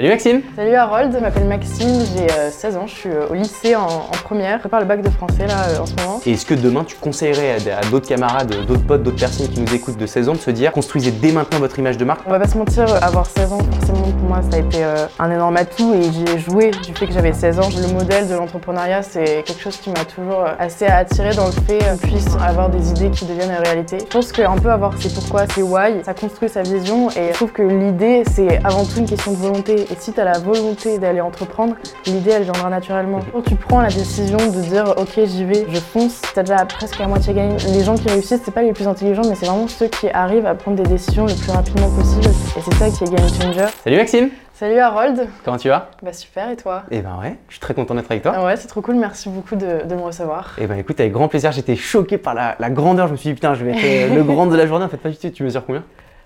Salut Maxime Salut Harold, je m'appelle Maxime, j'ai 16 ans, je suis euh, au lycée en, première, je prépare le bac de français là euh, en ce moment. Et est-ce que demain tu conseillerais à, d'autres camarades, d'autres potes, d'autres personnes qui nous écoutent de 16 ans de se dire construisez dès maintenant votre image de marque? On va pas se mentir, avoir 16 ans forcément pour moi ça a été euh, un énorme atout et j'ai joué du fait que j'avais 16 ans. Le modèle de l'entrepreneuriat c'est quelque chose qui m'a toujours assez attiré dans le fait qu'on puisse avoir des idées qui deviennent réalité. Je pense qu'un peu avoir c'est pourquoi, c'est why, ça construit sa vision et je trouve que l'idée c'est avant tout une question de volonté et si tu as la volonté d'aller entreprendre, l'idée elle viendra naturellement. Quand tu prends la décision de dire ok j'y vais, je fonce, t'as déjà presque à moitié gagné. Les gens qui réussissent, c'est pas les plus intelligents, mais c'est vraiment ceux qui arrivent à prendre des décisions le plus rapidement possible. Et c'est ça qui est game changer. Salut Maxime Salut Harold Comment tu vas? Bah super et toi? Eh ben ouais, je suis très content d'être avec toi. Ah ouais, c'est trop cool, merci beaucoup de, me recevoir. Eh ben écoute, avec grand plaisir, j'étais choqué par la, la, grandeur, je me suis dit putain, je vais être le grand de la journée, en fait pas du tout, tu mesures combien?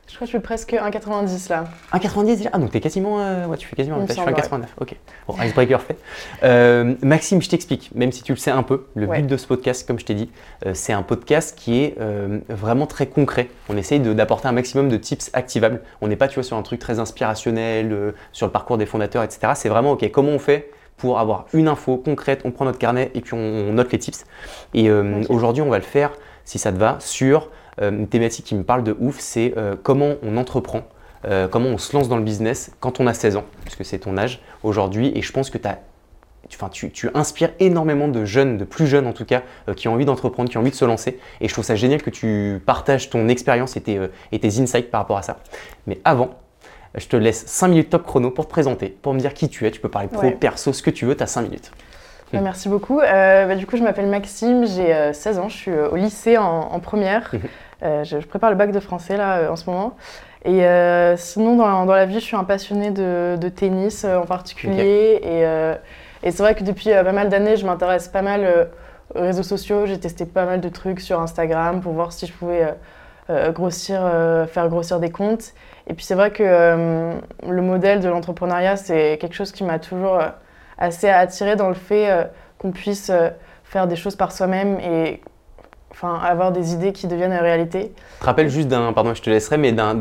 Je crois que je suis presque 1,90 là. 1,90 déjà? Ah donc t'es quasiment... Euh, ouais tu fais quasiment... Je suis 1,89. Ok. Bon, icebreaker fait. Euh, Maxime, je t'explique, même si tu le sais un peu, le but de ce podcast, comme je t'ai dit, euh, c'est un podcast qui est vraiment très concret. On essaye d'apporter un maximum de tips activables. On n'est pas tu vois, sur un truc très inspirationnel, sur le parcours des fondateurs, etc. C'est vraiment, ok, comment on fait pour avoir une info concrète, on prend notre carnet et puis on, note les tips. Et aujourd'hui, on va le faire, si ça te va, sur une thématique qui me parle de ouf, c'est euh, comment on entreprend, euh, comment on se lance dans le business quand on a 16 ans, puisque c'est ton âge aujourd'hui. Et je pense que tu, tu, inspires énormément de jeunes, de plus jeunes en tout cas, qui ont envie d'entreprendre, qui ont envie de se lancer. Et je trouve ça génial que tu partages ton expérience et tes, et tes insights par rapport à ça. Mais avant, je te laisse 5 minutes top chrono pour te présenter, pour me dire qui tu es. Tu peux parler pro, perso, ce que tu veux, tu as 5 minutes. Bah, merci beaucoup. Bah, du coup, je m'appelle Maxime, j'ai 16 ans, je suis au lycée en, première. Mhm. Euh, je, prépare le bac de français là euh, en ce moment. Et euh, sinon, dans, la vie, je suis un passionné de, tennis en particulier. Et, c'est vrai que depuis pas mal d'années, je m'intéresse pas mal aux réseaux sociaux. J'ai testé pas mal de trucs sur Instagram pour voir si je pouvais grossir, faire grossir des comptes. Et puis c'est vrai que le modèle de l'entrepreneuriat, c'est quelque chose qui m'a toujours assez attiré dans le fait qu'on puisse faire des choses par soi-même et enfin, avoir des idées qui deviennent réalité. Tu te rappelles juste d'un, pardon, je te laisserai, mais d'un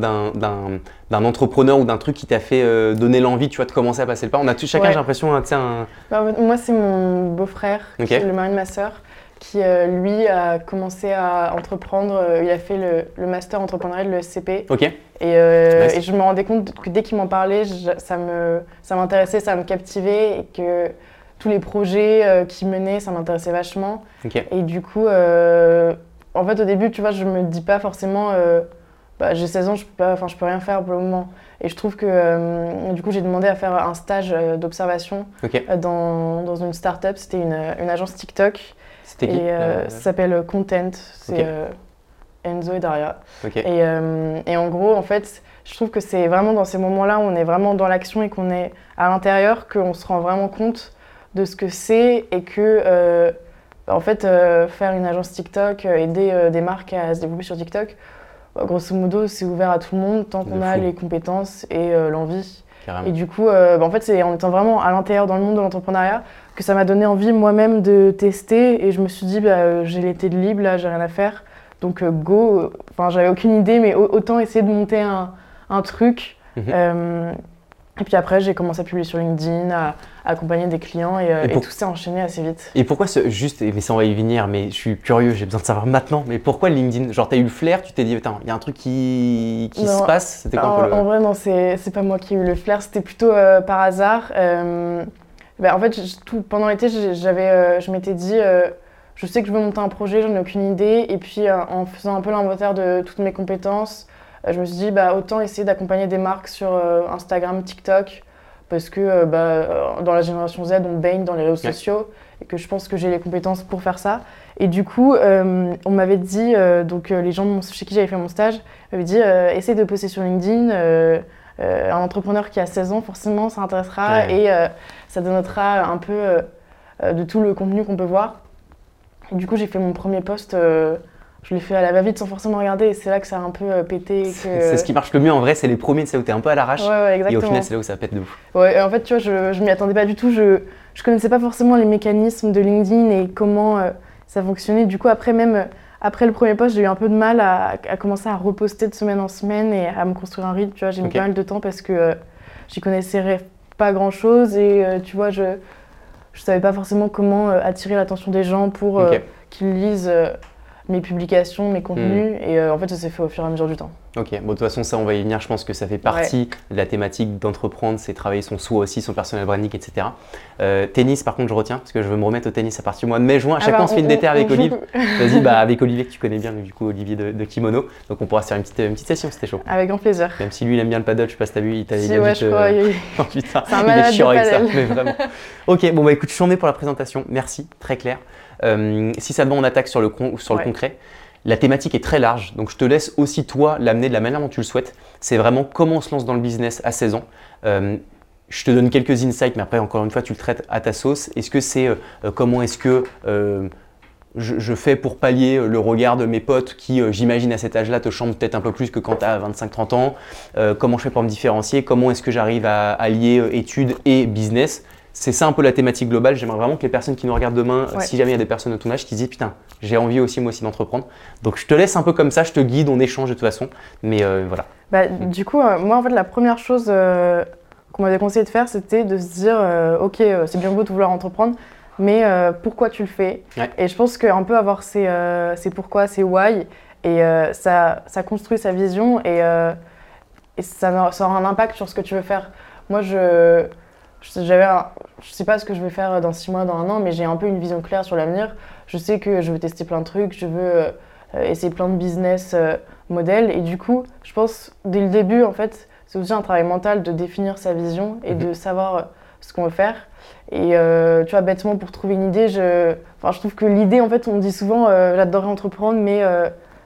entrepreneur ou d'un truc qui t'a fait euh, donner l'envie, tu vois, de commencer à passer le pas. On a tous chacun, j'ai l'impression, un... Bah, moi, c'est mon beau-frère, le mari de ma sœur, qui euh, lui a commencé à entreprendre. Euh, il a fait le, master entrepreneurial, le SCP. Ok. Et, et, je me rendais compte que dès qu'il m'en parlait, ça me, ça m'intéressait, ça me captivait et que tous les projets euh, qui menaient, ça m'intéressait vachement. Et du coup, euh, en fait, au début, tu vois, je me dis pas forcément, euh, bah, j'ai 16 ans, je peux pas, je peux rien faire pour le moment. Et je trouve que, du coup, j'ai demandé à faire un stage d'observation dans, dans, une start-up. C'était une, une, agence TikTok. C'était qui Ça s'appelle Content. C'est Enzo et Daria. Et, et, en gros, en fait, je trouve que c'est vraiment dans ces moments-là où on est vraiment dans l'action et qu'on est à l'intérieur qu'on se rend vraiment compte de ce que c'est et que, euh, en fait, euh, faire une agence TikTok, euh, aider des marques à se développer sur TikTok, bah, grosso modo, c'est ouvert à tout le monde tant qu'on a les compétences et l'envie. Et du coup, bah, en fait, c'est en étant vraiment à l'intérieur dans le monde de l'entrepreneuriat que ça m'a donné envie moi-même de tester et je me suis dit, bah, j'ai l'été de libre, là, j'ai rien à faire. Donc, go. Enfin, j'avais aucune idée, mais autant essayer de monter un, un truc. Mhm. Et puis après, j'ai commencé à publier sur LinkedIn, à, accompagner des clients et, euh, tout s'est enchaîné assez vite. Et pourquoi ce, juste, mais ça on va y venir, mais je suis curieux, j'ai besoin de savoir maintenant, mais pourquoi LinkedIn? Genre, t'as eu le flair, tu t'es dit, il y a un truc qui, qui se passe? C'était quoi en, le... en vrai, non, c'est pas moi qui ai eu le flair, c'était plutôt euh, par hasard. Euh, ben, en fait, tout, pendant l'été, j'avais, je m'étais dit, je sais que je veux monter un projet, j'en ai aucune idée, et puis en faisant un peu l'inventaire de toutes mes compétences, je me suis dit, bah, autant essayer d'accompagner des marques sur euh, Instagram, TikTok, parce que euh, bah, euh, dans la génération Z, on baigne dans les réseaux sociaux et que je pense que j'ai les compétences pour faire ça. Et du coup, on m'avait dit, donc les gens chez qui j'avais fait mon stage m'avaient dit, essaye de poster sur LinkedIn. un entrepreneur qui a 16 ans, forcément, ça intéressera et ça donnera un peu de tout le contenu qu'on peut voir. Et du coup, j'ai fait mon premier post je l'ai fait à la va-vite sans forcément regarder et c'est là que ça a un peu euh, pété. C'est ce qui marche le mieux en vrai, c'est les premiers, c'est où t'es un peu à l'arrache. et au final, c'est là où ça pète de ouf. Ouais, en fait, tu vois, je, je m'y attendais pas du tout. Je, je connaissais pas forcément les mécanismes de LinkedIn et comment euh, ça fonctionnait. Du coup, après, même euh, après le premier post, j'ai eu un peu de mal à, à, commencer à reposter de semaine en semaine et à me construire un rythme. Tu vois, j'ai mis pas mal de temps parce que j'y connaissais pas grand chose et tu vois, je je savais pas forcément comment attirer l'attention des gens pour qu'ils lisent mes publications, mes contenus, hmm. et en fait ça s'est fait au fur et à mesure du temps. Ok, bon, de toute façon, ça, on va y venir. Je pense que ça fait partie de la thématique d'entreprendre, c'est travailler son soi aussi, son personnel branding, etc. Euh, tennis, par contre, je retiens, parce que je veux me remettre au tennis à partir du mois de mai-juin. À chaque ah fois, bah, on se fait une déterre avec Olivier. Vas-y, bah, avec Olivier, que tu connais bien, du coup, Olivier de, Kimono. Donc, on pourra se faire une petite, une petite session, c'était chaud. Avec grand plaisir. Même si lui, il aime bien le paddle, je sais pas si t'as vu, il t'a si, ouais, je crois, euh... oh, putain, c'est un il est chiant avec ça, mais vraiment. ok, bon, bah écoute, je suis pour la présentation. Merci, très clair. Euh, si ça te va, on attaque sur le, sur le concret. La thématique est très large, donc je te laisse aussi toi l'amener de la manière dont tu le souhaites. C'est vraiment comment on se lance dans le business à 16 ans. Euh, je te donne quelques insights, mais après, encore une fois, tu le traites à ta sauce. Est-ce que c'est euh, euh, comment est-ce que je, fais pour pallier le regard de mes potes qui, j'imagine, à cet âge-là, te chantent peut-être un peu plus que quand tu as 25-30 ans? Comment je fais pour me différencier? Comment est-ce que j'arrive à allier études et business? C'est ça un peu la thématique globale. J'aimerais vraiment que les personnes qui nous regardent demain, si jamais il y a des personnes de ton âge qui disent putain, j'ai envie aussi moi aussi d'entreprendre. Donc je te laisse un peu comme ça, je te guide, on échange de toute façon. Mais euh, voilà. Bah, Du coup, euh, moi en fait, la première chose euh, qu'on m'avait conseillé de faire, c'était de se dire ok, c'est bien beau de vouloir entreprendre, mais pourquoi tu le fais? Et je pense qu'un peu avoir ses, pourquoi, ses why, et ça, ça construit sa vision et, et ça, ça aura un impact sur ce que tu veux faire. Moi, je j'avais je sais pas ce que je vais faire dans six mois, dans un an, mais j'ai un peu une vision claire sur l'avenir. Je sais que je veux tester plein de trucs, je veux euh, essayer plein de business euh, modèles. Et du coup, je pense, dès le début, en fait, c'est aussi un travail mental de définir sa vision et de mhm. savoir euh, ce qu'on veut faire. Et tu vois, bêtement, pour trouver une idée, je, enfin, je trouve que l'idée, en fait, on dit souvent, j'adorerais entreprendre, mais,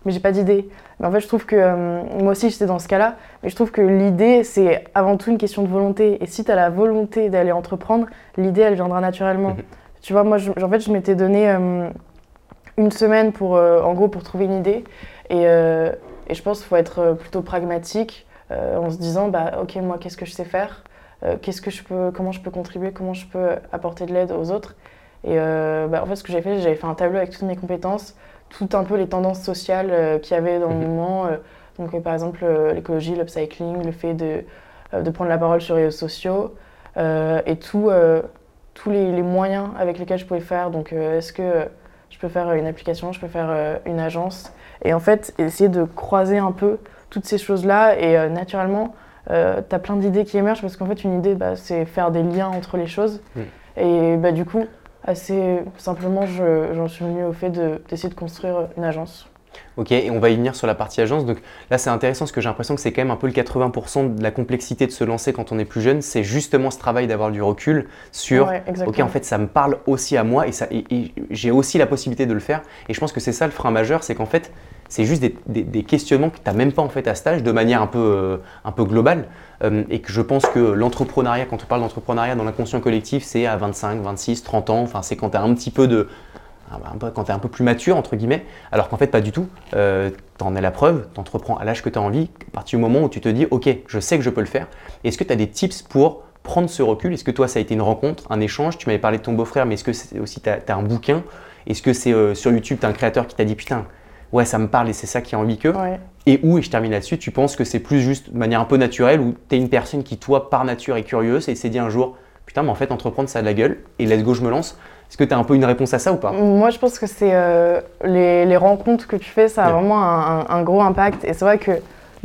mais j'ai pas d'idée. Mais en fait, je trouve que euh, moi aussi, j'étais dans ce cas-là. Mais je trouve que l'idée, c'est avant tout une question de volonté. Et si tu as la volonté d'aller entreprendre, l'idée, elle viendra naturellement. Mhm. Tu vois, moi, en fait, je m'étais donné euh, une semaine pour, euh, en gros, pour trouver une idée. Et, et je pense qu'il faut être plutôt pragmatique en se disant, bah, ok, moi, qu'est-ce que je sais faire? Qu'est-ce que je peux, comment je peux contribuer, comment je peux apporter de l'aide aux autres? Et bah, en fait, ce que j'ai fait, j'avais fait un tableau avec toutes mes compétences tout un peu les tendances sociales euh, qu'il y avait dans le mhm. moment. Euh, donc, euh, par exemple, l'écologie, l'upcycling, le fait de, de, prendre la parole sur les réseaux sociaux et tout, tous les, moyens avec lesquels je pouvais faire. Donc, est-ce que je peux faire une application, je peux faire une agence? Et en fait, essayer de croiser un peu toutes ces choses-là et naturellement, tu as plein d'idées qui émergent parce qu'en fait, une idée, bah, c'est faire des liens entre les choses. Et bah, du coup, assez simplement, j'en suis venu au fait d'essayer de, construire une agence. Ok, et on va y venir sur la partie agence. Donc là, c'est intéressant parce que j'ai l'impression que c'est quand même un peu le 80% de la complexité de se lancer quand on est plus jeune. C'est justement ce travail d'avoir du recul sur Ok, en fait, ça me parle aussi à moi et, et j'ai aussi la possibilité de le faire. Et je pense que c'est ça le frein majeur c'est qu'en fait, c'est juste des, questionnements que tu n'as même pas en fait à stage de manière un peu, euh, un peu globale. Euh, et que je pense que l'entrepreneuriat, quand on parle d'entrepreneuriat dans l'inconscient collectif, c'est à 25, 26, 30 ans. Enfin, c'est quand tu as un petit peu de. Quand un peu plus mature, entre guillemets, alors qu'en fait, pas du tout. Euh, tu es la preuve, tu entreprends à l'âge que tu as envie, à partir du moment où tu te dis, OK, je sais que je peux le faire. Est-ce que tu as des tips pour prendre ce recul? Est-ce que toi, ça a été une rencontre, un échange? Tu m'avais parlé de ton beau-frère, mais est-ce que c'est aussi tu as, un bouquin? Est-ce que c'est sur YouTube, tu as un créateur qui t'a dit, putain, ouais, ça me parle et c'est ça qui a envie que. Et où, et je termine là-dessus, tu penses que c'est plus juste de manière un peu naturelle, où tu es une personne qui, toi, par nature, est curieuse et s'est dit un jour, putain, mais en fait, entreprendre, ça a de la gueule, et let's go, je me lance. Est-ce que tu as un peu une réponse à ça ou pas? Moi, je pense que c'est euh, les, rencontres que tu fais, ça a vraiment un, gros impact. Et c'est vrai que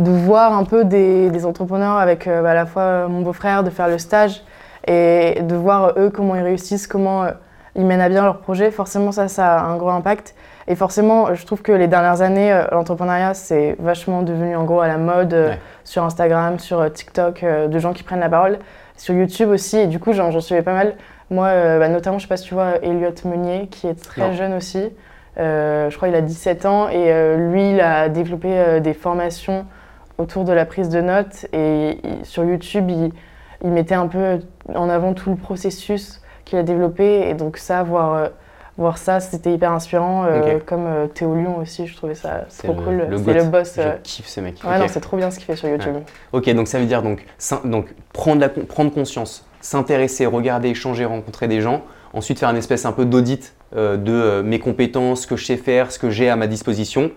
de voir un peu des, entrepreneurs avec euh, bah, à la fois mon beau-frère, de faire le stage, et de voir eux comment ils réussissent, comment euh, ils mènent à bien leur projet, forcément, ça, ça a un gros impact. Et forcément, je trouve que les dernières années, euh, l'entrepreneuriat, c'est vachement devenu en gros à la mode euh, sur Instagram, sur euh, TikTok, de gens qui prennent la parole, sur YouTube aussi. Et du coup, j'en suivais pas mal. Moi, bah, notamment, je sais pas si tu vois Elliot Meunier, qui est très jeune aussi. je crois qu'il a 17 ans. Et lui, il a développé des formations autour de la prise de notes. Et sur YouTube, il, il, mettait un peu en avant tout le processus qu'il a développé. Et donc ça, voir voir ça, c'était hyper inspirant. Euh, comme euh, Théo Lyon aussi, je trouvais ça trop cool. C'est le boss. Je euh, kiffe ce mec. Ouais, c'est trop bien ce qu'il fait sur YouTube. Ok, donc ça veut dire donc, donc prendre, la, prendre conscience, s'intéresser, regarder, échanger, rencontrer des gens. Ensuite, faire une espèce un peu d'audit de mes compétences, ce que je sais faire, ce que j'ai à ma disposition,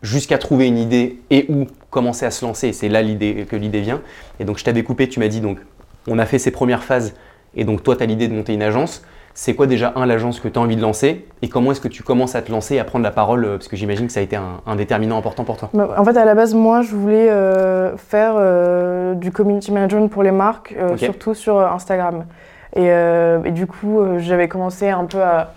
jusqu'à trouver une idée et où commencer à se lancer. C'est là l'idée que l'idée vient. Et donc, je t'avais coupé, tu m'as dit donc on a fait ces premières phases et donc toi, tu as l'idée de monter une agence. C'est quoi déjà, un, l'agence que tu as envie de lancer et comment est-ce que tu commences à te lancer et à prendre la parole Parce que j'imagine que ça a été un, déterminant important pour toi. Bah, en fait, à la base, moi, je voulais euh, faire euh, du community management pour les marques, euh, surtout sur Instagram. Et, du coup, j'avais commencé un peu à,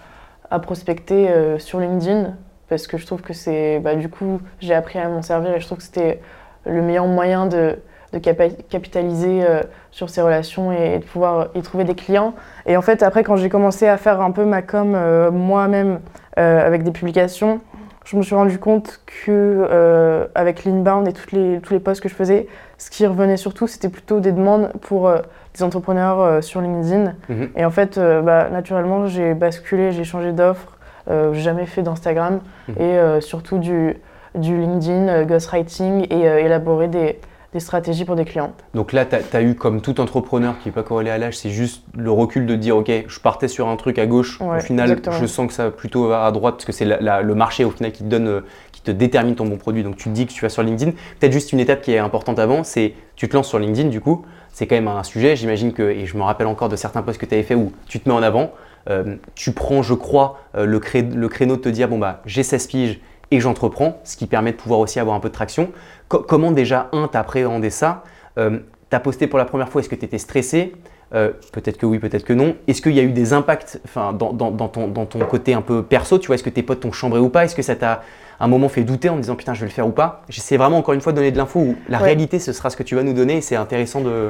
prospecter sur LinkedIn parce que je trouve que c'est. Bah, du coup, j'ai appris à m'en servir et je trouve que c'était le meilleur moyen de de capitaliser euh, sur ces relations et, de pouvoir y trouver des clients. Et en fait, après, quand j'ai commencé à faire un peu ma com euh, moi-même euh, avec des publications, je me suis rendu compte que avec l'inbound et toutes les, tous les posts que je faisais, ce qui revenait surtout, c'était plutôt des demandes pour des entrepreneurs sur LinkedIn. Mhm. Et en fait, bah, naturellement, j'ai basculé, j'ai changé d'offre, jamais fait d'Instagram mhm. et surtout du, du LinkedIn, ghostwriting et élaborer des, des stratégies pour des clients. Donc là, tu as, eu comme tout entrepreneur qui n'est pas corrélé à l'âge, c'est juste le recul de dire, OK, je partais sur un truc à gauche, au final, je sens que ça va plutôt à droite, parce que c'est le marché au final qui te donne, qui te détermine ton bon produit. Donc tu te dis que tu vas sur LinkedIn. Peut-être juste une étape qui est importante avant, c'est tu te lances sur LinkedIn, du coup, c'est quand même un sujet, j'imagine que, et je me rappelle encore de certains posts que tu avais fait où tu te mets en avant, euh, tu prends, je crois, euh, le, le créneau de te dire, bon, bah, j'ai 16 piges, et j'entreprends, ce qui permet de pouvoir aussi avoir un peu de traction. Comment déjà, un, t'as appréhendé ça euh, T'as posté pour la première fois, est-ce que tu étais stressé euh, Peut-être que oui, peut-être que non. Est-ce qu'il y a eu des impacts dans, dans, ton, dans, ton, côté un peu perso Tu vois, est-ce que tes potes t'ont chambré ou pas? Est-ce que ça t'a un moment fait douter en disant putain je vais le faire ou pas? J'essaie vraiment encore une fois de donner de l'info où la réalité ce sera ce que tu vas nous donner et c'est intéressant de...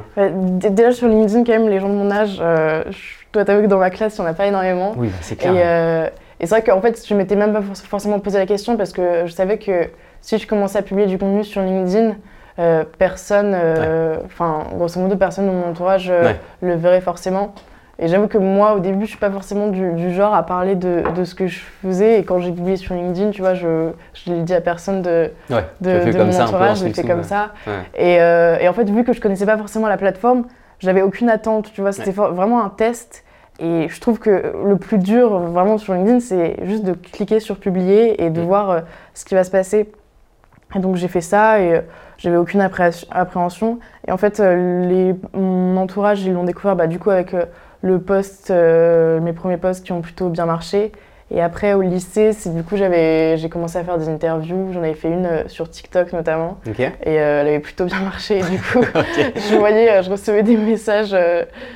déjà sur LinkedIn quand même les gens de mon âge, euh, je dois t'avouer que dans ma classe il n'y en a pas énormément. Oui bah, c'est clair. Et c'est vrai qu'en fait, je m'étais même pas forcément posé la question parce que je savais que si je commençais à publier du contenu sur LinkedIn, euh, personne, euh, enfin, grosso modo, personne dans mon entourage euh, le verrait forcément. Et j'avoue que moi, au début, je suis pas forcément du, genre à parler de, de, ce que je faisais. Et quand j'ai publié sur LinkedIn, tu vois, je je l'ai dit à personne de, de, de mon entourage, je l'ai fait comme ça. Et, et, en fait, vu que je connaissais pas forcément la plateforme, j'avais aucune attente, tu vois, c'était vraiment un test. Et je trouve que le plus dur vraiment sur LinkedIn, c'est juste de cliquer sur publier et de mm. voir euh, ce qui va se passer. Et donc j'ai fait ça et euh, j'avais aucune appréhension. Et en fait, euh, les, mon entourage, ils l'ont découvert bah, du coup avec le post, mes premiers posts qui ont plutôt bien marché. Et après, au lycée, c'est du coup, j'avais, j'ai commencé à faire des interviews. J'en avais fait une sur TikTok notamment. Et elle avait plutôt bien marché. Et du coup, je voyais, je recevais des messages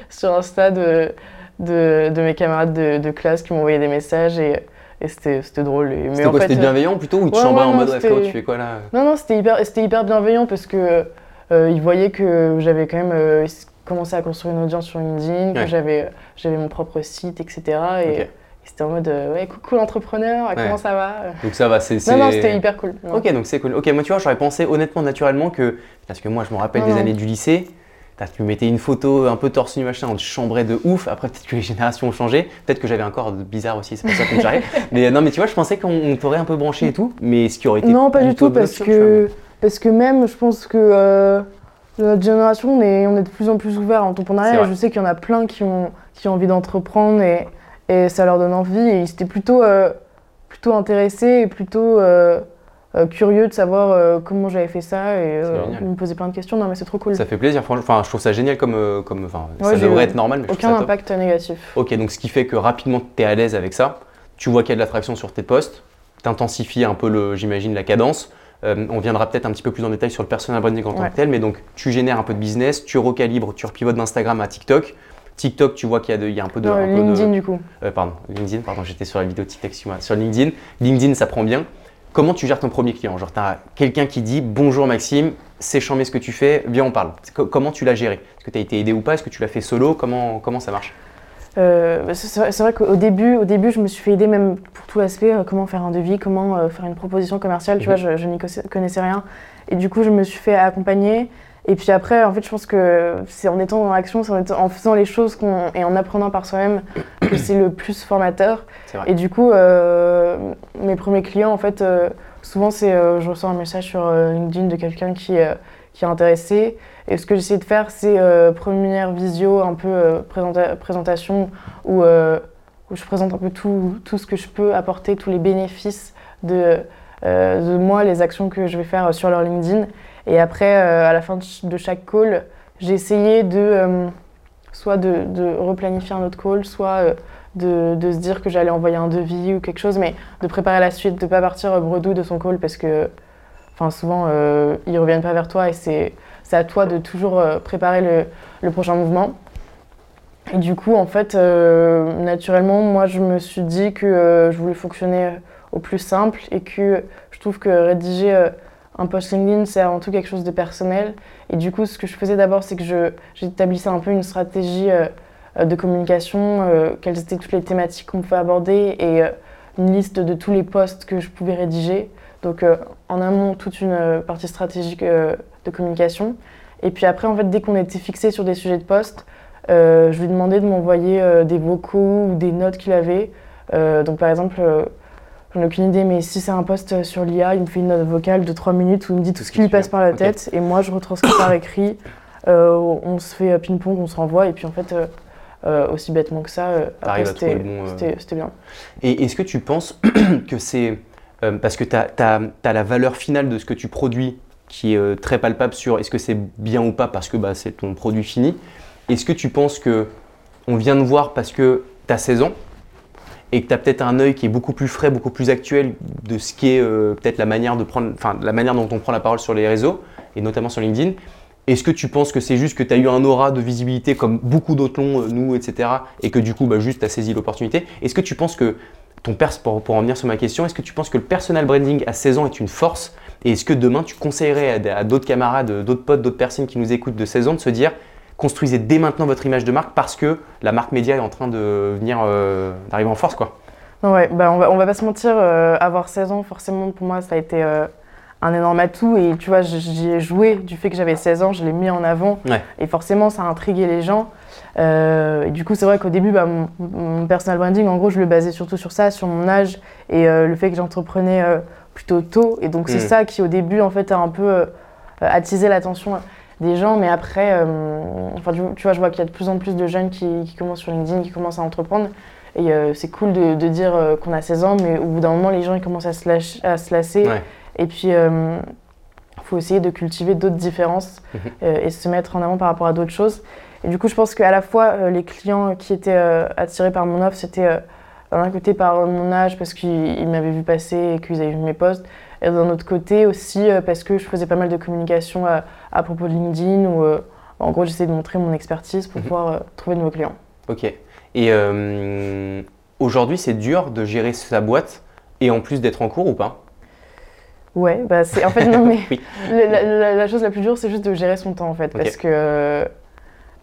sur Insta de de, de mes camarades de, de classe qui m'envoyaient des messages et, et c'était drôle. C'était quoi C'était bienveillant plutôt ou tu ouais, chambrais en mode tu fais quoi là Non, non, c'était hyper, hyper bienveillant parce que euh, ils voyaient que j'avais quand même euh, commencé à construire une audience sur LinkedIn, que j'avais mon propre site, etc. Et, c'était en mode euh, ouais coucou l'entrepreneur comment ça va? Donc ça va c'est non non c'était hyper cool ok donc c'est cool. Ok moi tu vois j'aurais pensé honnêtement naturellement que parce que moi je me rappelle des années du lycée tu mettais une photo un peu torse nu machin, on te chambrait de ouf. Après, peut-être que les générations ont changé. Peut-être que j'avais un corps bizarre aussi, c'est pour ça que j'arrive. mais non, mais tu vois, je pensais qu'on t'aurait un peu branché et tout. Mais ce qui aurait été. Non, pas du tout, parce que, parce que même, je pense que euh, notre génération, on est, on est de plus en plus ouvert à l'entrepreneuriat. Je sais qu'il y en a plein qui ont, qui ont envie d'entreprendre et, et ça leur donne envie. Et ils étaient plutôt, euh, plutôt intéressés et plutôt. Euh, euh, curieux de savoir euh, comment j'avais fait ça et euh, me poser plein de questions. Non, mais c'est trop cool. Ça fait plaisir. Enfin, je trouve ça génial comme. comme enfin, ça devrait être normal. Mais aucun impact négatif. Ok, donc ce qui fait que rapidement tu es à l'aise avec ça. Tu vois qu'il y a de l'attraction sur tes posts. Tu intensifies un peu, j'imagine, la cadence. on viendra peut-être un petit peu plus en détail sur le personal branding en tant que tel, mais donc tu génères un peu de business, tu recalibres, tu repivotes d'Instagram à TikTok. TikTok, tu vois qu'il y, y, a un peu de. LinkedIn, du coup. pardon, LinkedIn, pardon, j'étais sur la vidéo TikTok, sur LinkedIn. LinkedIn, ça prend bien. Comment tu gères ton premier client Genre, tu as quelqu'un qui dit Bonjour Maxime, c'est chambé ce que tu fais, viens, on parle. Comment tu l'as géré Est-ce que tu as été aidé ou pas Est-ce que tu l'as fait solo comment, comment ça marche euh, bah, c'est vrai qu'au début, au début, je me suis fait aider même pour tout l'aspect, euh, comment faire un devis, comment euh, faire une proposition commerciale. Tu vois, mhm. je, je n'y connaissais rien. Et du coup, je me suis fait accompagner. Et puis après, en fait, je pense que c'est en étant dans l'action, c'est en, faisant les choses et en apprenant par soi-même que c'est le plus formateur. Et du coup, euh, mes premiers clients, en fait, euh, souvent, c'est euh, je reçois un message sur LinkedIn de quelqu'un qui, qui est intéressé. Et ce que j'essaie de faire, c'est première visio, un peu présentation, où, où je présente un peu tout, tout, ce que je peux apporter, tous les bénéfices de, de moi, les actions que je vais faire sur leur LinkedIn. Et après, euh, à la fin de chaque call, j'ai essayé de, euh, soit de, replanifier un autre call, soit de, se dire que j'allais envoyer un devis ou quelque chose, mais de préparer la suite, de ne pas partir bredouille de son call parce que souvent ils ne reviennent pas vers toi et c'est à toi de toujours préparer le, prochain mouvement. Et du coup, en fait, euh, naturellement, moi, je me suis dit que euh, je voulais fonctionner au plus simple et que je trouve que rédiger euh, un post LinkedIn, c'est avant tout quelque chose de personnel. Et du coup, ce que je faisais d'abord, c'est que j'établissais un peu une stratégie de communication, quelles étaient toutes les thématiques qu'on pouvait aborder et une liste de tous les posts que je pouvais rédiger. Donc, en amont, toute une partie stratégique de communication. Et puis après, en fait, dès qu'on était fixé sur des sujets de poste, euh, je lui demandais de m'envoyer euh, des vocaux ou des notes qu'il avait. Euh, donc par exemple, j'en ai aucune idée, mais si c'est un poste sur l'IA, il me fait une note vocale de 3 minutes où il me dit tout ce qui lui passe par la tête et moi je retranscris par écrit. on se fait ping-pong, on se renvoie et puis en fait, aussi bêtement que ça, c'était bien. Et est-ce que tu penses que c'est. parce que tu as, as, la valeur finale de ce que tu produis qui est très palpable sur est-ce que c'est bien ou pas parce que bah, c'est ton produit fini. Est-ce que tu penses que on vient de voir parce que tu as 16 ans et que tu as peut-être un œil qui est beaucoup plus frais, beaucoup plus actuel de ce qui est euh, peut-être la manière de prendre, enfin la manière dont on prend la parole sur les réseaux et notamment sur LinkedIn. Est-ce que tu penses que c'est juste que tu as eu un aura de visibilité comme beaucoup d'autres l'ont, euh, nous, etc. et que du coup, bah, juste tu as saisi l'opportunité? Est-ce que tu penses que ton pers, pour, en venir sur ma question, est-ce que tu penses que le personal branding à 16 ans est une force? Et est-ce que demain tu conseillerais à d'autres camarades, d'autres potes, d'autres personnes qui nous écoutent de 16 ans de se dire construisez dès maintenant votre image de marque parce que la marque média est en train de venir euh, d'arriver en force quoi. Ouais, bah on va, on va pas se mentir, euh, avoir 16 ans, forcément pour moi ça a été euh, un énorme atout et tu vois, j'y ai joué du fait que j'avais 16 ans, je l'ai mis en avant et forcément ça a intrigué les gens. et du coup, c'est vrai qu'au début, bah, mon, personal branding, en gros, je le basais surtout sur ça, sur mon âge et le fait que j'entreprenais plutôt tôt. Et donc, c'est mm. ça qui, au début, en fait, a un peu attisé l'attention des gens. Mais après, euh, enfin, tu, vois, je vois qu'il y a de plus en plus de jeunes qui, commencent sur LinkedIn, qui commencent à entreprendre. Et euh, c'est cool de, dire euh, qu'on a 16 ans, mais au bout d'un moment, les gens ils commencent à se, lâcher, à se lasser. Et puis, il faut essayer de cultiver d'autres différences mhm. et se mettre en avant par rapport à d'autres choses. Et du coup, je pense qu'à la fois, les clients qui étaient attirés par mon offre, c'était d'un côté par mon âge, parce qu'ils m'avaient vu passer et qu'ils avaient vu mes posts, et d'un autre côté aussi parce que je faisais pas mal de communication à propos de LinkedIn ou euh, en gros j'essaie de montrer mon expertise pour mhm. pouvoir euh, trouver de nouveaux clients. Ok. Et euh, aujourd'hui c'est dur de gérer sa boîte et en plus d'être en cours ou pas? Ouais, bah c'est en fait non mais la, chose la plus dure c'est juste de gérer son temps en fait parce que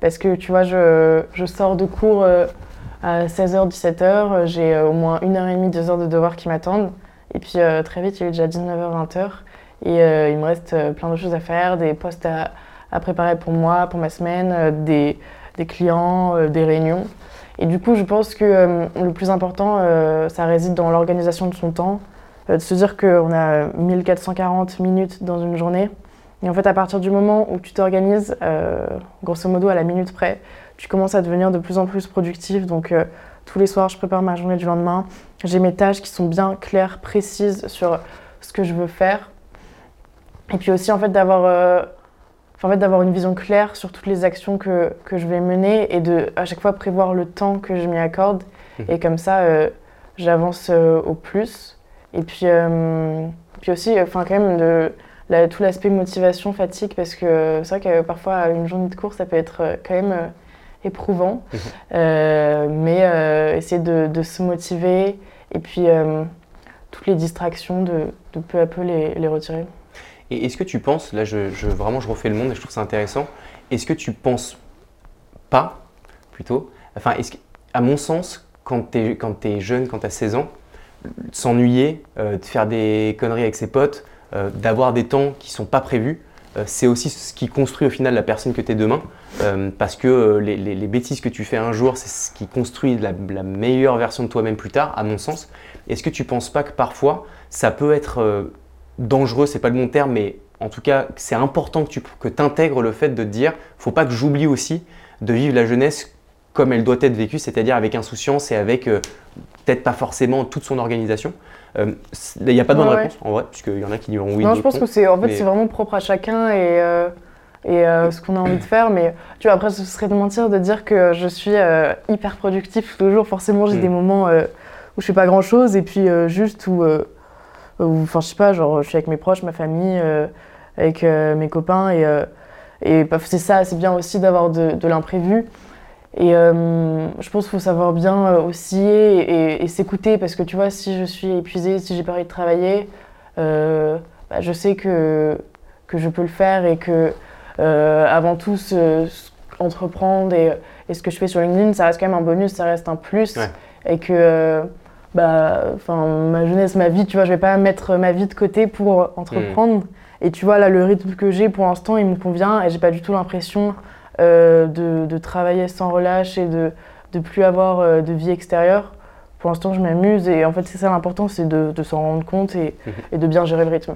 parce que tu vois je, je sors de cours à 16h 17h, j'ai au moins une heure et demie, deux heures de devoirs qui m'attendent et puis très vite il est déjà 19h 20h et euh, il me reste euh, plein de choses à faire, des postes à, préparer pour moi, pour ma semaine, euh, des, des, clients, des réunions. Et du coup, je pense que le plus important, ça réside dans l'organisation de son temps, de se dire qu'on a 1440 minutes dans une journée. Et en fait, à partir du moment où tu t'organises, grosso modo à la minute près, tu commences à devenir de plus en plus productif. Donc, tous les soirs, je prépare ma journée du lendemain. J'ai mes tâches qui sont bien claires, précises sur ce que je veux faire. Et puis aussi, en fait, d'avoir euh, en fait, une vision claire sur toutes les actions que, que, je vais mener et de à chaque fois prévoir le temps que je m'y accorde. Mmh. Et comme ça, euh, j'avance euh, au plus. Et puis, puis aussi, enfin, quand même, de, tout l'aspect motivation, fatigue, parce que c'est vrai que parfois, une journée de course, ça peut être quand même éprouvant. Mmh. mais essayer de, de, se motiver et puis toutes les distractions, de, de peu à peu les, les retirer. Et est-ce que tu penses, là je, vraiment je refais le monde et je trouve ça intéressant, est-ce que tu penses pas, plutôt, enfin, est-ce que, à mon sens, quand tu es, quand es jeune, quand tu as 16 ans, s'ennuyer, euh, de faire des conneries avec ses potes, euh, d'avoir des temps qui sont pas prévus, euh, c'est aussi ce qui construit au final la personne que tu es demain. parce que les, les, bêtises que tu fais un jour, c'est ce qui construit la, meilleure version de toi-même plus tard, à mon sens. Est-ce que tu penses pas que parfois, ça peut être dangereux, c'est pas le bon terme, mais en tout cas, c'est important que tu intègres le fait de te dire, faut pas que j'oublie aussi de vivre la jeunesse comme elle doit être vécue, c'est-à-dire avec insouciance et avec euh, peut-être pas forcément toute son organisation. Euh, il n'y a pas de bonne réponse en vrai, puisqu'il y en a qui diront oui. Non, je pense que c'est en fait c'est vraiment propre à chacun et, euh, et ce qu'on a envie de faire. Mais tu vois, après, ce serait de mentir de dire que je suis hyper productif toujours. Forcément, j'ai mm. des moments où je fais pas grand chose et puis juste où, enfin, je sais pas, genre, je suis avec mes proches, ma famille, avec mes copains et, et bah, c'est ça, c'est bien aussi d'avoir de, de l'imprévu. Et euh, je pense qu'il faut savoir bien euh, osciller et, s'écouter parce que tu vois, si je suis épuisée, si j'ai pas envie de travailler, euh, bah, je sais que, que je peux le faire et que avant tout, entreprendre et, et, ce que je fais sur LinkedIn, ça reste quand même un bonus, ça reste un plus. Et que bah, ma jeunesse, ma vie, tu vois, je vais pas mettre ma vie de côté pour entreprendre. Mm. Et tu vois, là, le rythme que j'ai pour l'instant, il me convient et j'ai pas du tout l'impression euh, de, travailler sans relâche et de ne plus avoir euh, de vie extérieure. Pour l'instant, je m'amuse et en fait, c'est ça l'important, c'est de, s'en rendre compte et, mhm. et, de bien gérer le rythme.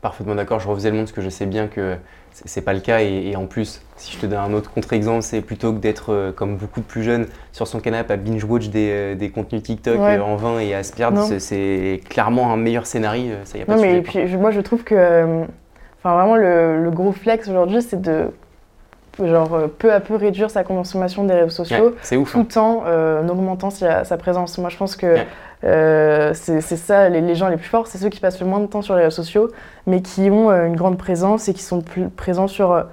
Parfaitement d'accord, je refaisais le monde parce que je sais bien que c'est pas le cas et, en plus, si je te donne un autre contre-exemple, c'est plutôt que d'être euh, comme beaucoup de plus jeunes sur son canapé à binge-watch des, des, contenus TikTok en vain et à se perdre, c'est clairement un meilleur scénario. Ça y a pas non, mais et puis, moi, je trouve que enfin, vraiment le, le gros flex aujourd'hui, c'est de genre euh, peu à peu réduire sa consommation des réseaux sociaux ouf, hein. tout en euh, augmentant sa, présence. Moi, je pense que euh, c'est ça, les, gens les plus forts, c'est ceux qui passent le moins de temps sur les réseaux sociaux, mais qui ont une grande présence et qui sont plus présents sur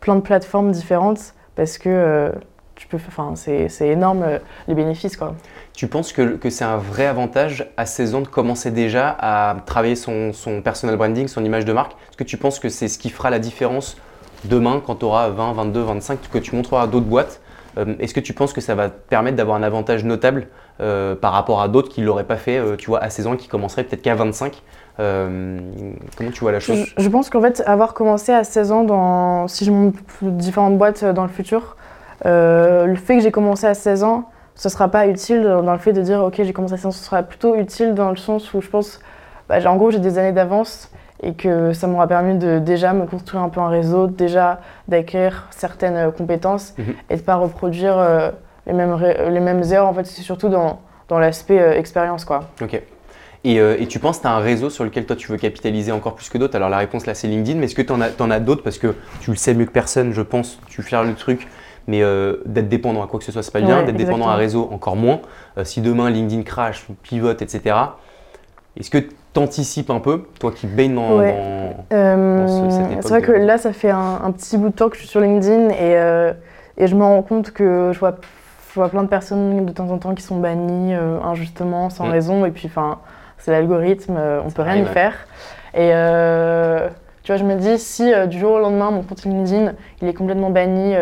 plein de plateformes différentes parce que tu peux, enfin, c'est énorme les bénéfices. Quoi. Tu penses que, que c'est un vrai avantage à 16 ans de commencer déjà à travailler son, son personal branding, son image de marque? Est-ce que tu penses que c'est ce qui fera la différence demain, quand tu auras 20, 22, 25, que tu montreras à d'autres boîtes, euh, est-ce que tu penses que ça va te permettre d'avoir un avantage notable euh, par rapport à d'autres qui ne l'auraient pas fait, euh, tu vois, à 16 ans, qui commenceraient peut-être qu'à 25 Comment tu vois la chose? Je, pense qu'en fait, avoir commencé à 16 ans, dans, si je monte différentes boîtes dans le futur, le fait que j'ai commencé à 16 ans, ce ne sera pas utile dans le fait de dire, ok, j'ai commencé à 16 ans, ce sera plutôt utile dans le sens où je pense, bah, en gros, j'ai des années d'avance et que ça m'aura permis de déjà me construire un peu un réseau, déjà d'acquérir certaines euh, compétences mhm. et de ne pas reproduire euh, les, mêmes les mêmes erreurs. En fait, c'est surtout dans, dans l'aspect euh, expérience. Quoi. Ok. Et, et, tu penses que tu as un réseau sur lequel toi tu veux capitaliser encore plus que d'autres? Alors la réponse là c'est LinkedIn, mais est-ce que tu en as, as d'autres? Parce que tu le sais mieux que personne, je pense, tu fais le truc, mais d'être dépendant à quoi que ce soit, c'est pas bien. d'être dépendant à un réseau, encore moins. si demain LinkedIn crash, pivote, etc., est-ce que tu anticipes un peu, toi qui baignes dans, euh, C'est vrai que là, ça fait un, petit bout de temps que je suis sur LinkedIn et, euh, et je me rends compte que je vois, je vois, plein de personnes de temps en temps qui sont bannies euh, injustement, sans mm. raison. Et puis, enfin, c'est l'algorithme, on peut rien y faire. Et tu vois, je me dis, si du jour au lendemain, mon compte LinkedIn, il est complètement banni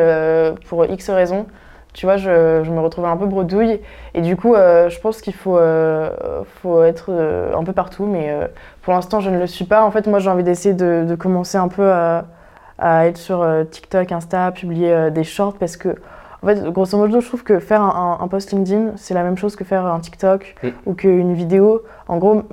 pour X raisons, tu vois, je, me retrouvais un peu bredouille. Et du coup, euh, je pense qu'il faut, euh, faut être euh, un peu partout, mais pour l'instant, je ne le suis pas. En fait, moi, j'ai envie d'essayer de, commencer un peu à, être sur TikTok, Insta, publier des shorts, parce que, en fait, grosso modo, je trouve que faire un, post LinkedIn, c'est la même chose que faire un TikTok ou qu'une vidéo. En gros,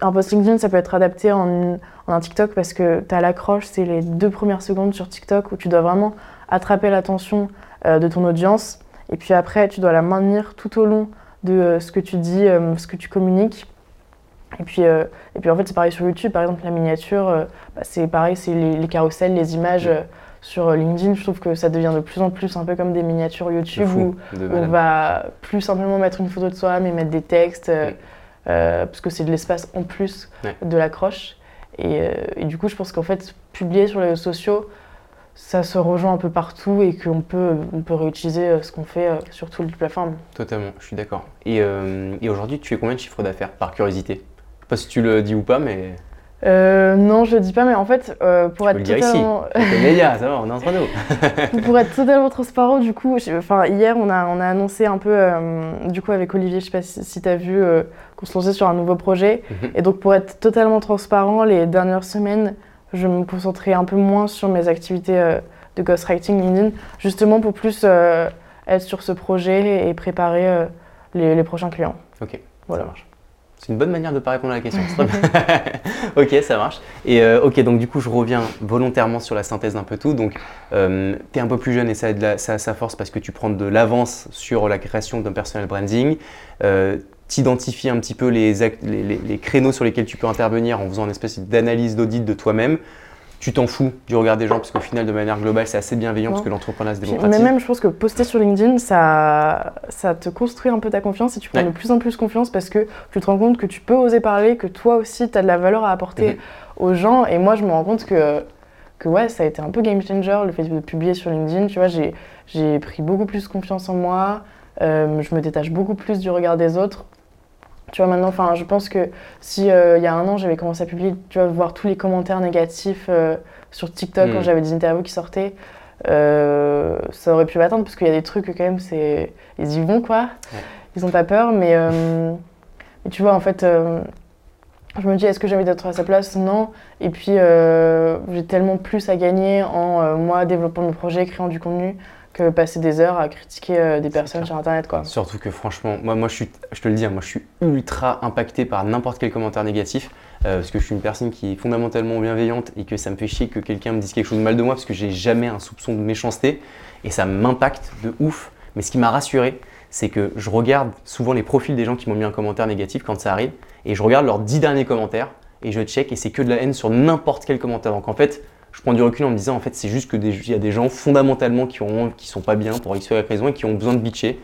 un post LinkedIn, ça peut être adapté en, en un TikTok parce que tu as l'accroche, c'est les deux premières secondes sur TikTok où tu dois vraiment attraper l'attention de ton audience. Et puis après, tu dois la maintenir tout au long de euh, ce que tu dis, euh, ce que tu communiques. Et puis, euh, et puis en fait, c'est pareil sur YouTube. Par exemple, la miniature, bah, c'est pareil, c'est les, carousels, les images sur LinkedIn. Je trouve que ça devient de plus en plus un peu comme des miniatures YouTube où, on va plus simplement mettre une photo de soi, mais mettre des textes, parce que c'est de l'espace en plus de l'accroche. Et, et, du coup, je pense qu'en fait, publier sur les réseaux sociaux, ça se rejoint un peu partout et qu'on peut, on peut réutiliser euh, ce qu'on fait euh, sur toutes les plateformes. Totalement, je suis d'accord. Et, euh, et aujourd'hui, tu fais combien de chiffres d'affaires par curiosité? Je sais pas si tu le dis ou pas, mais. non, je le dis pas, mais en fait, pour être totalement. Ici. médias, ça va, on est entre nous. pour être totalement transparent, du coup, enfin, hier, on a, on a annoncé un peu, du coup, avec Olivier, je sais pas si, tu as vu, qu'on se lançait sur un nouveau projet. Mhm. Et donc, pour être totalement transparent, les dernières semaines, je me concentrer un peu moins sur mes activités euh, de ghostwriting LinkedIn, justement pour plus euh, être sur ce projet et préparer euh, les, prochains clients. Ok, voilà. ça marche. C'est une bonne manière de ne pas répondre à la question. ok, ça marche. Et ok, donc du coup, je reviens volontairement sur la synthèse d'un peu tout. Donc, tu es un peu plus jeune et ça a, sa force parce que tu prends de l'avance sur la création d'un personal branding t'identifies un petit peu les, les, créneaux sur lesquels tu peux intervenir en faisant une espèce d'analyse d'audit de toi-même. tu t'en fous du regard des gens parce qu'au final, de manière globale, c'est assez bienveillant parce que l'entrepreneuriat se démocratise. Mais même, je pense que poster sur LinkedIn, ça, ça te construit un peu ta confiance et tu prends de plus en plus confiance parce que tu te rends compte que tu peux oser parler, que toi aussi, tu as de la valeur à apporter mhm. aux gens. Et moi, je me rends compte que, que ouais, ça a été un peu game changer le fait de publier sur LinkedIn. Tu vois, j'ai pris beaucoup plus confiance en moi. Euh, je me détache beaucoup plus du regard des autres. Tu vois, maintenant, enfin, je pense que si euh, il y a un an, j'avais commencé à publier, tu vois, voir tous les commentaires négatifs euh, sur TikTok quand hmm. j'avais des interviews qui sortaient, euh, ça aurait pu m'attendre parce qu'il y a des trucs quand même, c'est ils y vont quoi. Ils ont pas peur, mais, tu vois, en fait, je me dis, est-ce que j'ai envie d'être à sa place? Non. Et puis, j'ai tellement plus à gagner en moi développant mon projet, créant du contenu, que passer des heures à critiquer euh, des personnes sur internet quoi. Surtout que franchement, moi, moi je, suis, je te le dis, hein, moi je suis ultra impacté par n'importe quel commentaire négatif euh, parce que je suis une personne qui est fondamentalement bienveillante et que ça me fait chier que quelqu'un me dise quelque chose de mal de moi parce que j'ai jamais un soupçon de méchanceté et ça m'impacte de ouf. Mais ce qui m'a rassuré, c'est que je regarde souvent les profils des gens qui m'ont mis un commentaire négatif quand ça arrive et je regarde leurs dix derniers commentaires et je check et c'est que de la haine sur n'importe quel commentaire. Donc en fait, je prends du recul en me disant en fait c'est juste que il y a des gens fondamentalement qui ont qui sont pas bien pour X ou Y raison et qui ont besoin de bitcher.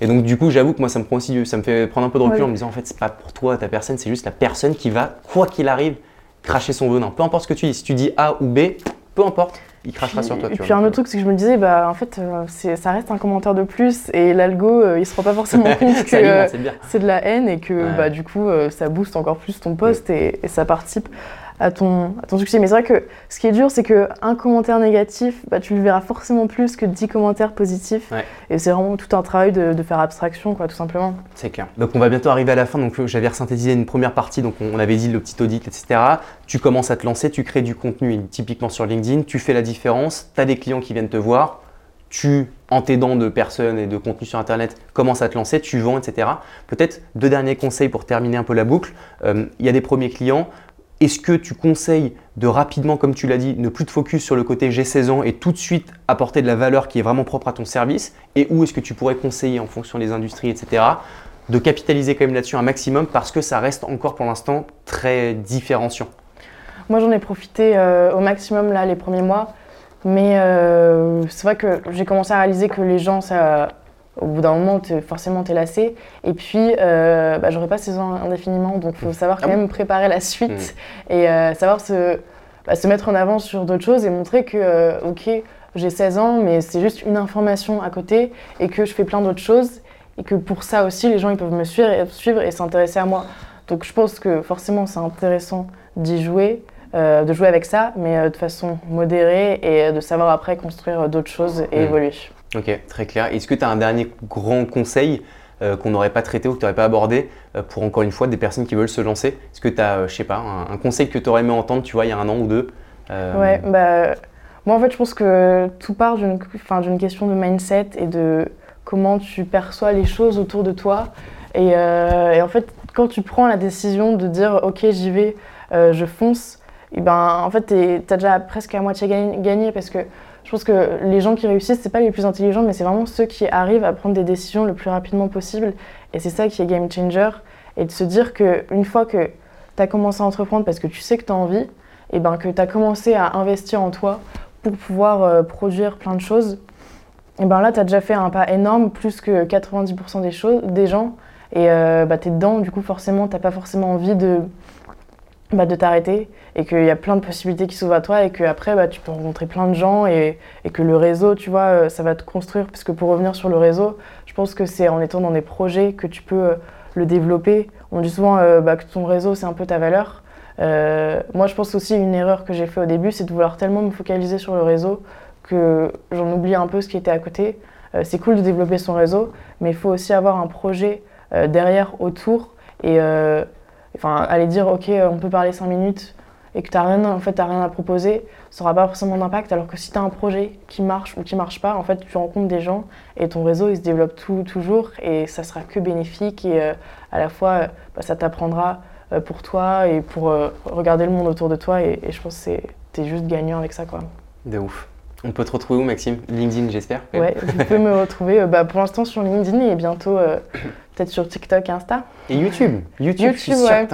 Et donc du coup j'avoue que moi ça me prend aussi ça me fait prendre un peu de recul en me disant en fait c'est pas pour toi ta personne c'est juste la personne qui va quoi qu'il arrive cracher son venin. Peu importe ce que tu dis, si tu dis A ou B, peu importe, il crachera sur toi. Et puis un autre truc, c'est que je me disais, bah en fait, euh, ça reste un commentaire de plus et l'algo, euh, il se rend pas forcément compte que euh, c'est de la haine et que bah du coup, ça booste encore plus ton poste et, et, ça participe à ton, ton succès. Mais c'est vrai que ce qui est dur, c'est qu'un commentaire négatif, bah, tu le verras forcément plus que 10 commentaires positifs. Et c'est vraiment tout un travail de, faire abstraction, quoi, tout simplement. C'est clair. Donc on va bientôt arriver à la fin. Donc j'avais resynthétisé une première partie, donc on avait dit le petit audit, etc. Tu commences à te lancer, tu crées du contenu, typiquement sur LinkedIn, tu fais la différence, tu as des clients qui viennent te voir, tu, en t'aidant de personnes et de contenu sur Internet, commences à te lancer, tu vends, etc. Peut-être deux derniers conseils pour terminer un peu la boucle. Euh, il y a des premiers clients. Est-ce que tu conseilles de rapidement, comme tu l'as dit, ne plus te focus sur le côté j'ai 16 ans et tout de suite apporter de la valeur qui est vraiment propre à ton service? Et où est-ce que tu pourrais conseiller en fonction des industries, etc., de capitaliser quand même là-dessus un maximum parce que ça reste encore pour l'instant très différenciant? Moi j'en ai profité euh, au maximum là les premiers mois, mais euh, c'est vrai que j'ai commencé à réaliser que les gens, ça, au bout d'un moment, forcément, tu es lassé. Et puis, euh, bah, j'aurais pas saison indéfiniment, donc il faut savoir quand ah même préparer la suite hmm. et euh, savoir se, bah, se, mettre en avant sur d'autres choses et montrer que, euh, ok, j'ai 16 ans, mais c'est juste une information à côté et que je fais plein d'autres choses et que pour ça aussi, les gens ils peuvent me suivre et, suivre et s'intéresser à moi. Donc, je pense que forcément, c'est intéressant d'y jouer. Euh, de jouer avec ça, mais de façon modérée et de savoir après construire d'autres choses et hmm. évoluer. Ok, très clair. Est-ce que tu as un dernier grand conseil euh, qu'on n'aurait pas traité ou que tu n'aurais pas abordé euh, pour encore une fois des personnes qui veulent se lancer? Est-ce que tu as, euh, je sais pas, un, conseil que tu aurais aimé entendre, tu vois, il y a un an ou deux Ouais, bah, moi en fait je pense que tout part d'une question de mindset et de comment tu perçois les choses autour de toi. Et, en fait, quand tu prends la décision de dire ok j'y vais, je fonce, et ben en fait tu as déjà presque à moitié gagné parce que je pense que les gens qui réussissent, c'est pas les plus intelligents, mais c'est vraiment ceux qui arrivent à prendre des décisions le plus rapidement possible. Et c'est ça qui est game changer. Et de se dire qu'une fois que tu as commencé à entreprendre parce que tu sais que tu as envie, et ben que tu as commencé à investir en toi pour pouvoir euh, produire plein de choses, et ben là, tu as déjà fait un pas énorme, plus que 90% des, choses, des gens. Et euh, bah, tu es dedans, du coup, forcément, tu pas forcément envie de, bah, de t'arrêter et qu'il y a plein de possibilités qui s'ouvrent à toi et qu'après bah, tu peux rencontrer plein de gens et, que le réseau, tu vois, euh, ça va te construire. Parce que pour revenir sur le réseau, je pense que c'est en étant dans des projets que tu peux euh, le développer. On dit souvent euh, bah, que ton réseau, c'est un peu ta valeur. moi, je pense aussi une erreur que j'ai fait au début, c'est de vouloir tellement me focaliser sur le réseau que j'en oublie un peu ce qui était à côté. c'est cool de développer son réseau, mais il faut aussi avoir un projet derrière, autour. Et enfin, aller dire, OK, on peut parler 5 minutes, et que tu n'as rien, en fait, rien à proposer, ça n'aura pas forcément d'impact. Alors que si tu as un projet qui marche ou qui marche pas, en fait, tu rencontres des gens et ton réseau, il se développe tout, toujours et ça sera que bénéfique et euh, à la fois, euh, bah, ça t'apprendra euh, pour toi et pour regarder le monde autour de toi et, je pense que tu es juste gagnant avec ça. Quoi. De ouf. On peut te retrouver où, Maxime? LinkedIn, j'espère Ouais, tu peux me retrouver bah, pour l'instant sur LinkedIn et bientôt peut-être sur TikTok Insta. Et YouTube. YouTube, YouTube ouais.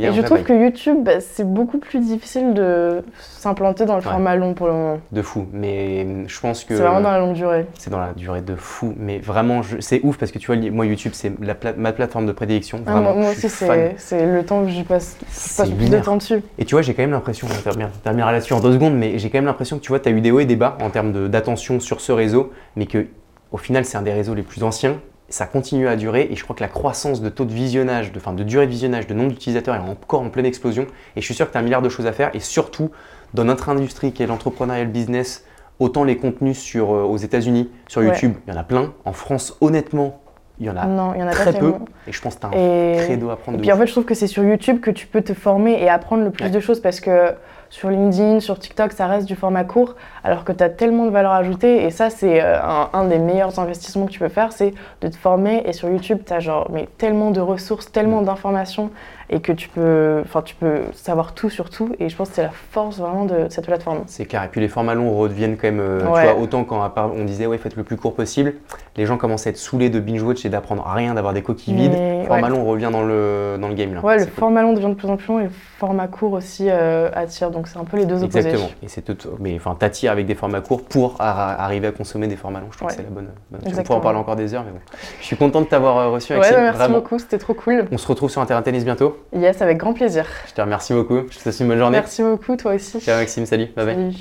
et je trouve que YouTube, bah, c'est beaucoup plus difficile de s'implanter dans le format long pour le moment. De fou. Mais je pense que. C'est vraiment dans la longue durée. C'est dans la durée de fou. Mais vraiment, c'est ouf parce que tu vois, moi, YouTube, c'est ma plateforme de prédilection. Ah, moi, aussi, c'est le temps que j'y passe, passe plus de temps dessus. Et tu vois, j'ai quand même l'impression, on terminera là-dessus en deux secondes, mais j'ai quand même l'impression que tu vois, tu as eu des hauts et des bas en termes d'attention sur ce réseau, mais que au final, c'est un des réseaux les plus anciens ça continue à durer et je crois que la croissance de taux de visionnage, de, de durée de visionnage, de nombre d'utilisateurs est encore en pleine explosion et je suis sûr que tu as un milliard de choses à faire et surtout dans notre industrie qui est l'entrepreneurial business, autant les contenus sur, euh, aux États-Unis, sur YouTube, il y en a plein. En France, honnêtement, il y en a, non, il y en a très peu. Et je pense que tu as un credo à prendre. Et puis en fait, je trouve que c'est sur YouTube que tu peux te former et apprendre le plus de choses parce que sur LinkedIn, sur TikTok, ça reste du format court, alors que tu as tellement de valeur ajoutée. Et ça, c'est euh, un, des meilleurs investissements que tu peux faire, c'est de te former. Et sur YouTube, tu as genre, mais tellement de ressources, tellement mm. d'informations et que tu peux, enfin, tu peux savoir tout sur tout. Et je pense que c'est la force vraiment de, cette plateforme. C'est clair. Et puis les formats longs redeviennent quand même, euh, tu vois, autant quand on disait, ouais, faites le plus court possible, les gens commencent à être saoulés de binge-watch et d'apprendre rien, d'avoir des coquilles vides. Le format long revient dans le, dans le game. Là. Ouais, le format long devient de plus en plus long et le format court aussi euh, attire. Donc c'est un peu les deux opposés. Exactement. Et c'est tout, mais enfin, t'attires avec des formats courts pour arriver à consommer des formats longs. Je trouve que c'est la bonne. bonne on pourra en parler encore des heures, mais bon. Je suis content de t'avoir euh, reçu. Ouais, merci beaucoup, c'était trop cool. On se retrouve sur Internet Tennis bientôt. Yes, avec grand plaisir. Je te remercie beaucoup. Je te souhaite une bonne journée. Merci beaucoup, toi aussi. Ciao Maxime, salut. Bye bye.